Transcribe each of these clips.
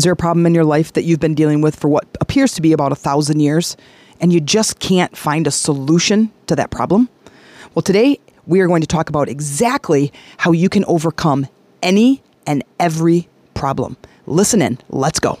Is there a problem in your life that you've been dealing with for what appears to be about a thousand years and you just can't find a solution to that problem? Well, today we are going to talk about exactly how you can overcome any and every problem. Listen in, let's go.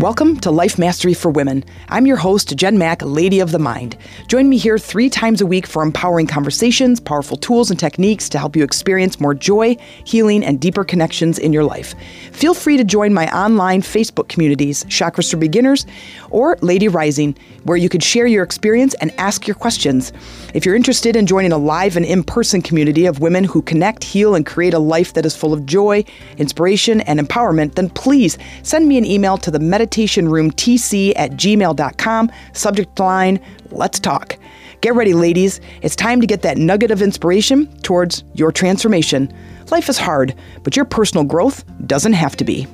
Welcome to Life Mastery for Women. I'm your host, Jen Mac, Lady of the Mind. Join me here three times a week for empowering conversations, powerful tools, and techniques to help you experience more joy, healing, and deeper connections in your life. Feel free to join my online Facebook communities, Chakras for Beginners or Lady Rising, where you could share your experience and ask your questions. If you're interested in joining a live and in person community of women who connect, heal, and create a life that is full of joy, inspiration, and empowerment, then please send me an email to the meditation meditationroomtc at gmail.com. Subject line, let's talk. Get ready, ladies. It's time to get that nugget of inspiration towards your transformation. Life is hard, but your personal growth doesn't have to be.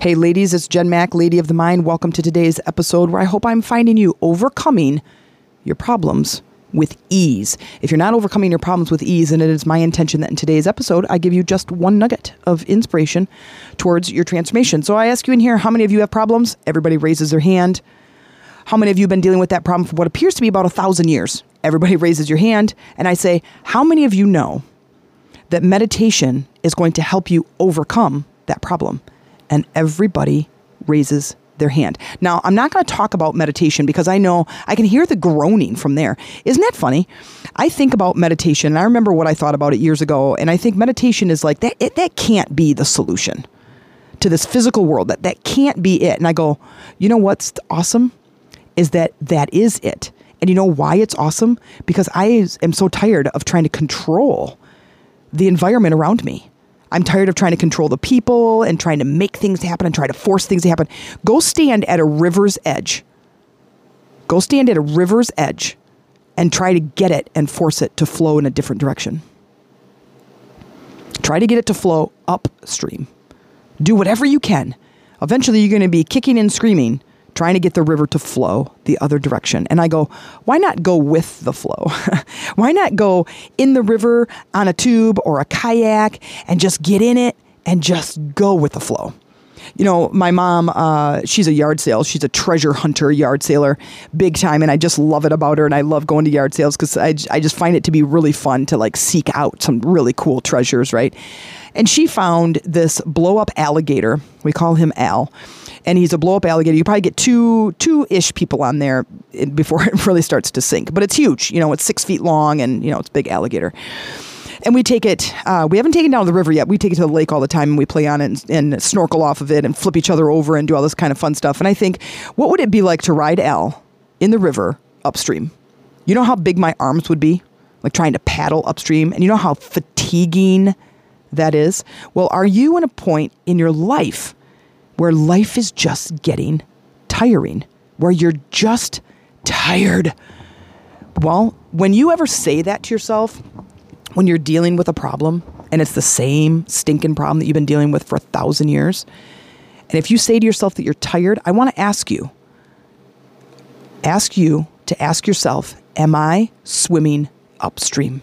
Hey, ladies, it's Jen Mac, Lady of the Mind. Welcome to today's episode where I hope I'm finding you overcoming your problems with ease. If you're not overcoming your problems with ease, and it is my intention that in today's episode, I give you just one nugget of inspiration towards your transformation. So I ask you in here, how many of you have problems? Everybody raises their hand. How many of you have been dealing with that problem for what appears to be about a thousand years? Everybody raises your hand. And I say, how many of you know that meditation is going to help you overcome that problem? And everybody raises their hand. Now, I'm not going to talk about meditation because I know I can hear the groaning from there. Isn't that funny? I think about meditation, and I remember what I thought about it years ago, and I think meditation is like that. It, that can't be the solution to this physical world. That that can't be it. And I go, you know what's awesome is that that is it. And you know why it's awesome? Because I am so tired of trying to control the environment around me. I'm tired of trying to control the people and trying to make things happen and try to force things to happen. Go stand at a river's edge. Go stand at a river's edge and try to get it and force it to flow in a different direction. Try to get it to flow upstream. Do whatever you can. Eventually, you're going to be kicking and screaming trying to get the river to flow the other direction. And I go, why not go with the flow? why not go in the river on a tube or a kayak and just get in it and just go with the flow? you know, my mom, uh, she's a yard sale. She's a treasure hunter, yard sailor, big time. And I just love it about her. And I love going to yard sales because I, I just find it to be really fun to like seek out some really cool treasures, right? And she found this blow up alligator. We call him Al and he's a blow up alligator. You probably get two two ish people on there before it really starts to sink. But it's huge. You know, it's six feet long, and you know it's big alligator. And we take it. Uh, we haven't taken down to the river yet. We take it to the lake all the time, and we play on it and, and snorkel off of it, and flip each other over, and do all this kind of fun stuff. And I think, what would it be like to ride Al in the river upstream? You know how big my arms would be, like trying to paddle upstream, and you know how fatiguing that is. Well, are you in a point in your life? Where life is just getting tiring, where you're just tired. Well, when you ever say that to yourself, when you're dealing with a problem and it's the same stinking problem that you've been dealing with for a thousand years, and if you say to yourself that you're tired, I want to ask you, ask you to ask yourself, am I swimming upstream?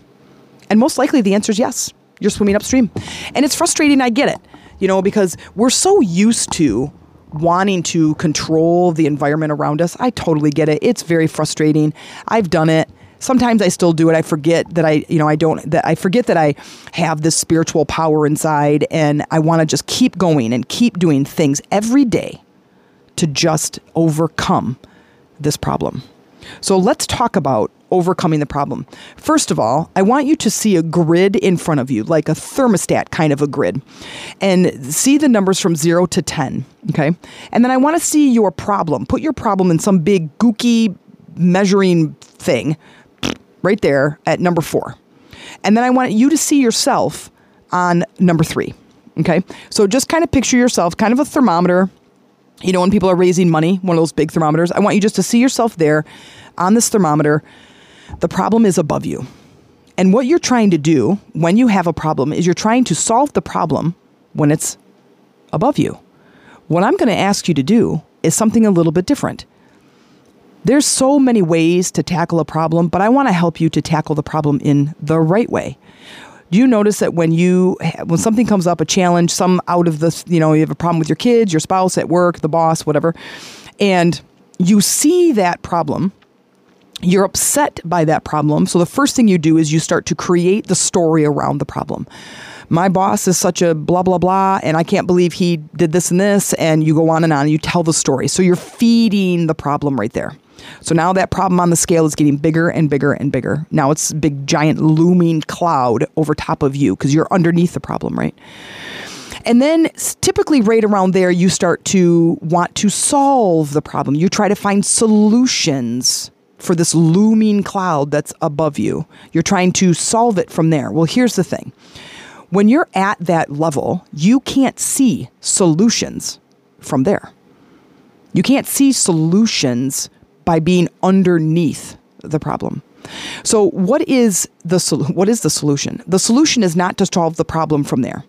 And most likely the answer is yes, you're swimming upstream. And it's frustrating, I get it you know, because we're so used to wanting to control the environment around us. I totally get it. It's very frustrating. I've done it. Sometimes I still do it. I forget that I, you know, I don't, that I forget that I have this spiritual power inside and I want to just keep going and keep doing things every day to just overcome this problem. So let's talk about overcoming the problem. First of all, I want you to see a grid in front of you, like a thermostat kind of a grid, and see the numbers from zero to 10. Okay. And then I want to see your problem. Put your problem in some big gooky measuring thing right there at number four. And then I want you to see yourself on number three. Okay. So just kind of picture yourself, kind of a thermometer. You know, when people are raising money, one of those big thermometers, I want you just to see yourself there on this thermometer the problem is above you. And what you're trying to do when you have a problem is you're trying to solve the problem when it's above you. What I'm going to ask you to do is something a little bit different. There's so many ways to tackle a problem, but I want to help you to tackle the problem in the right way. Do you notice that when you when something comes up, a challenge, some out of this, you know, you have a problem with your kids, your spouse at work, the boss, whatever, and you see that problem, you're upset by that problem. So the first thing you do is you start to create the story around the problem. My boss is such a blah, blah, blah, and I can't believe he did this and this. And you go on and on and you tell the story. So you're feeding the problem right there. So now that problem on the scale is getting bigger and bigger and bigger. Now it's a big, giant, looming cloud over top of you because you're underneath the problem, right? And then typically right around there, you start to want to solve the problem. You try to find solutions for this looming cloud that's above you. You're trying to solve it from there. Well, here's the thing when you're at that level, you can't see solutions from there. You can't see solutions by being underneath the problem. So, what is the what is the solution? The solution is not to solve the problem from there.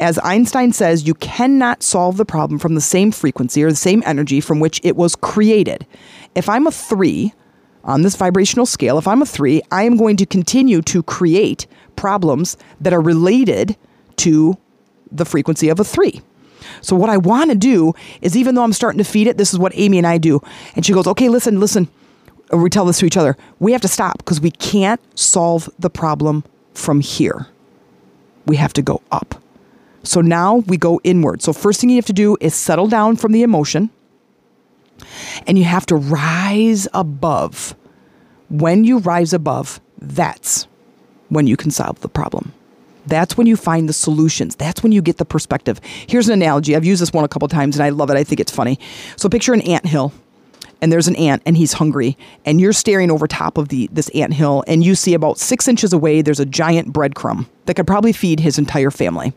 As Einstein says, you cannot solve the problem from the same frequency or the same energy from which it was created. If I'm a 3 on this vibrational scale, if I'm a 3, I am going to continue to create problems that are related to the frequency of a 3. So what I want to do is even though I'm starting to feed it, this is what Amy and I do. And she goes, "Okay, listen, listen." We tell this to each other. We have to stop because we can't solve the problem from here. We have to go up. So now we go inward. So first thing you have to do is settle down from the emotion. And you have to rise above. When you rise above, that's when you can solve the problem. That's when you find the solutions. That's when you get the perspective. Here's an analogy. I've used this one a couple times and I love it. I think it's funny. So picture an ant hill and there's an ant and he's hungry and you're staring over top of the this ant hill and you see about six inches away there's a giant breadcrumb that could probably feed his entire family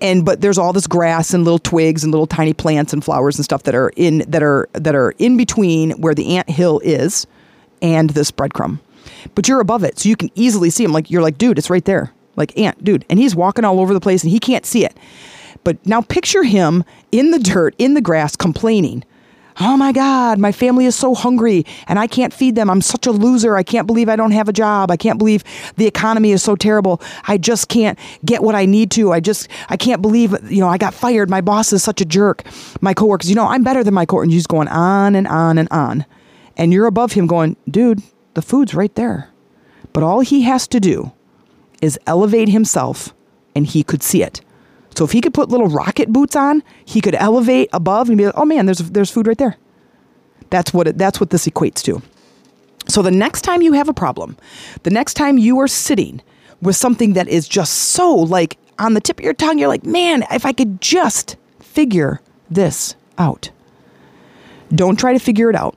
and but there's all this grass and little twigs and little tiny plants and flowers and stuff that are in that are that are in between where the ant hill is and this breadcrumb but you're above it so you can easily see him like you're like dude it's right there like ant dude and he's walking all over the place and he can't see it but now picture him in the dirt in the grass complaining Oh my God, my family is so hungry and I can't feed them. I'm such a loser. I can't believe I don't have a job. I can't believe the economy is so terrible. I just can't get what I need to. I just, I can't believe, you know, I got fired. My boss is such a jerk. My coworkers, you know, I'm better than my coworkers. And he's going on and on and on. And you're above him going, dude, the food's right there. But all he has to do is elevate himself and he could see it. So if he could put little rocket boots on, he could elevate above and be like, "Oh man, there's there's food right there." That's what it, that's what this equates to. So the next time you have a problem, the next time you are sitting with something that is just so like on the tip of your tongue, you're like, "Man, if I could just figure this out." Don't try to figure it out.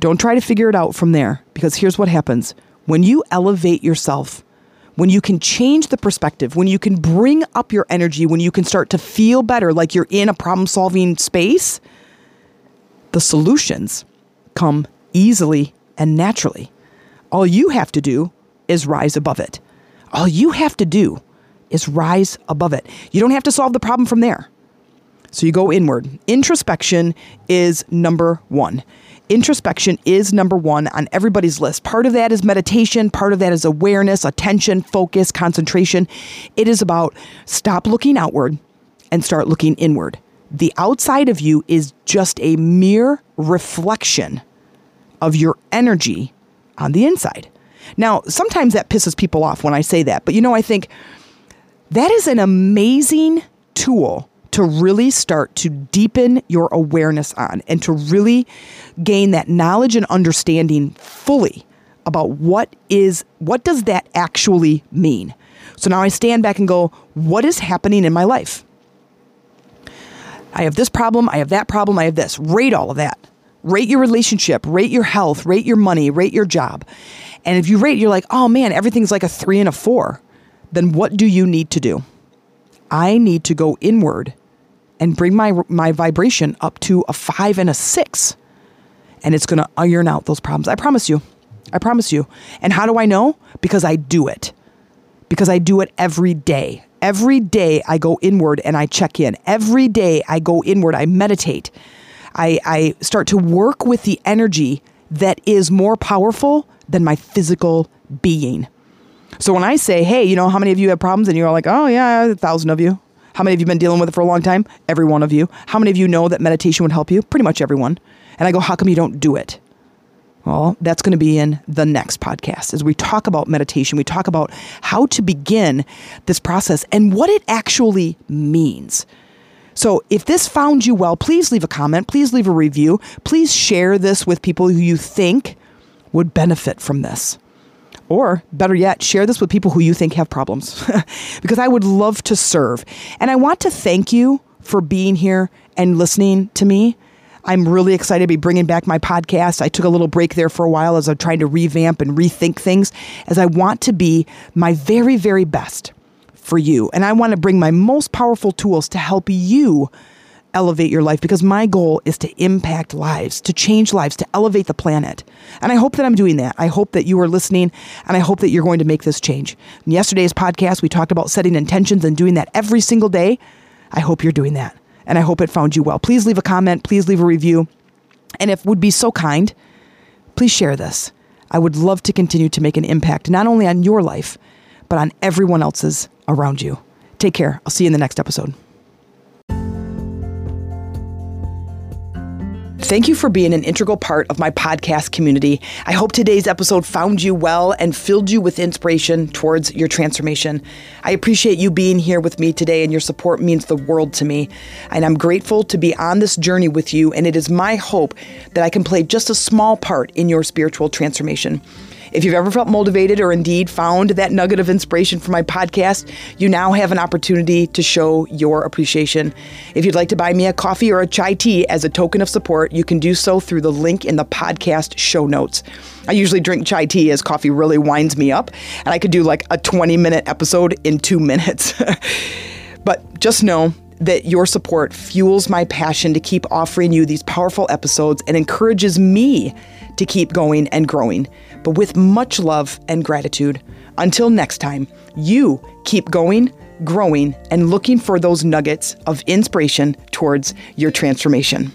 Don't try to figure it out from there because here's what happens. When you elevate yourself when you can change the perspective, when you can bring up your energy, when you can start to feel better, like you're in a problem solving space, the solutions come easily and naturally. All you have to do is rise above it. All you have to do is rise above it. You don't have to solve the problem from there. So you go inward. Introspection is number one introspection is number one on everybody's list. Part of that is meditation, part of that is awareness, attention, focus, concentration. It is about stop looking outward and start looking inward. The outside of you is just a mere reflection of your energy on the inside. Now, sometimes that pisses people off when I say that, but you know, I think that is an amazing tool to really start to deepen your awareness on and to really gain that knowledge and understanding fully about what is what does that actually mean. So now I stand back and go, what is happening in my life? I have this problem, I have that problem, I have this. Rate all of that. Rate your relationship, rate your health, rate your money, rate your job. And if you rate, you're like, oh man, everything's like a three and a four. Then what do you need to do? I need to go inward and bring my my vibration up to a 5 and a 6 and it's going to iron out those problems. I promise you. I promise you. And how do I know? Because I do it. Because I do it every day. Every day I go inward and I check in. Every day I go inward, I meditate. I, I start to work with the energy that is more powerful than my physical being. So when I say, hey, you know, how many of you have problems? And you're all like, oh, yeah, a thousand of you. How many of you been dealing with it for a long time? Every one of you. How many of you know that meditation would help you? Pretty much everyone. And I go, how come you don't do it? Well, that's going to be in the next podcast as we talk about meditation. We talk about how to begin this process and what it actually means. So, if this found you well, please leave a comment, please leave a review, please share this with people who you think would benefit from this. Or better yet, share this with people who you think have problems because I would love to serve. And I want to thank you for being here and listening to me. I'm really excited to be bringing back my podcast. I took a little break there for a while as I'm trying to revamp and rethink things, as I want to be my very, very best for you. And I want to bring my most powerful tools to help you elevate your life because my goal is to impact lives, to change lives, to elevate the planet. And I hope that I'm doing that. I hope that you are listening and I hope that you're going to make this change. In yesterday's podcast, we talked about setting intentions and doing that every single day. I hope you're doing that and I hope it found you well. Please leave a comment, please leave a review. And if would be so kind, please share this. I would love to continue to make an impact not only on your life, but on everyone else's around you. Take care. I'll see you in the next episode. Thank you for being an integral part of my podcast community. I hope today's episode found you well and filled you with inspiration towards your transformation. I appreciate you being here with me today, and your support means the world to me. And I'm grateful to be on this journey with you, and it is my hope that I can play just a small part in your spiritual transformation. If you've ever felt motivated or indeed found that nugget of inspiration for my podcast, you now have an opportunity to show your appreciation. If you'd like to buy me a coffee or a chai tea as a token of support, you can do so through the link in the podcast show notes. I usually drink chai tea as coffee really winds me up, and I could do like a 20 minute episode in two minutes. but just know that your support fuels my passion to keep offering you these powerful episodes and encourages me to keep going and growing but with much love and gratitude. Until next time, you keep going, growing, and looking for those nuggets of inspiration towards your transformation.